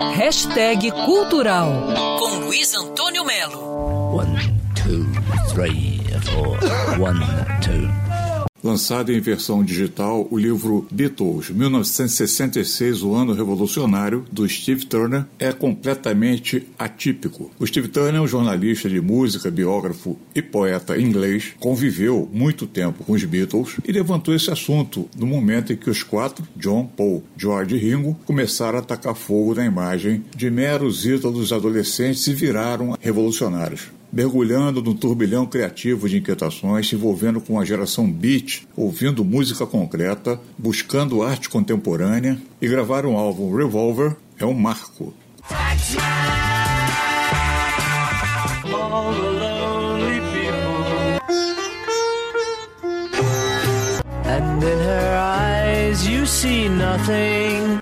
Hashtag Cultural com Luiz Antônio Melo. One, two, three, four. One, two. Lançado em versão digital, o livro Beatles, 1966, o ano revolucionário, do Steve Turner, é completamente atípico. O Steve Turner é um jornalista de música, biógrafo e poeta inglês, conviveu muito tempo com os Beatles e levantou esse assunto no momento em que os quatro, John, Paul, George e Ringo, começaram a atacar fogo na imagem de meros ídolos adolescentes e viraram revolucionários mergulhando no turbilhão criativo de inquietações, se envolvendo com a geração beat, ouvindo música concreta, buscando arte contemporânea e gravar um álbum Revolver é um marco. And in her eyes you see nothing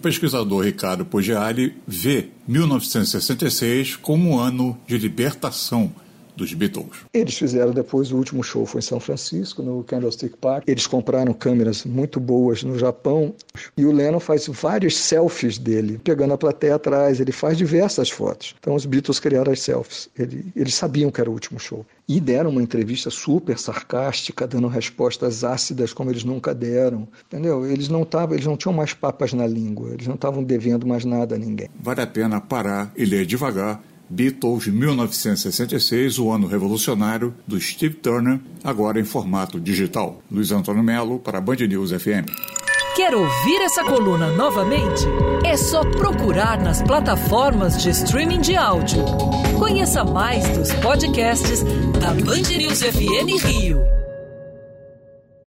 pesquisador Ricardo Poggiali vê 1966 como um ano de libertação dos Beatles. Eles fizeram depois o último show foi em São Francisco, no Candlestick Park. Eles compraram câmeras muito boas no Japão e o Lennon faz vários selfies dele, pegando a plateia atrás. Ele faz diversas fotos. Então os Beatles criaram as selfies. Ele, eles sabiam que era o último show e deram uma entrevista super sarcástica, dando respostas ácidas como eles nunca deram. Entendeu? Eles não tavam, eles não tinham mais papas na língua. Eles não estavam devendo mais nada a ninguém. Vale a pena parar e ler devagar Beatles 1966, o ano revolucionário do Steve Turner, agora em formato digital. Luiz Antônio Melo para a Band News FM. Quer ouvir essa coluna novamente? É só procurar nas plataformas de streaming de áudio. Conheça mais dos podcasts da Band News FM Rio.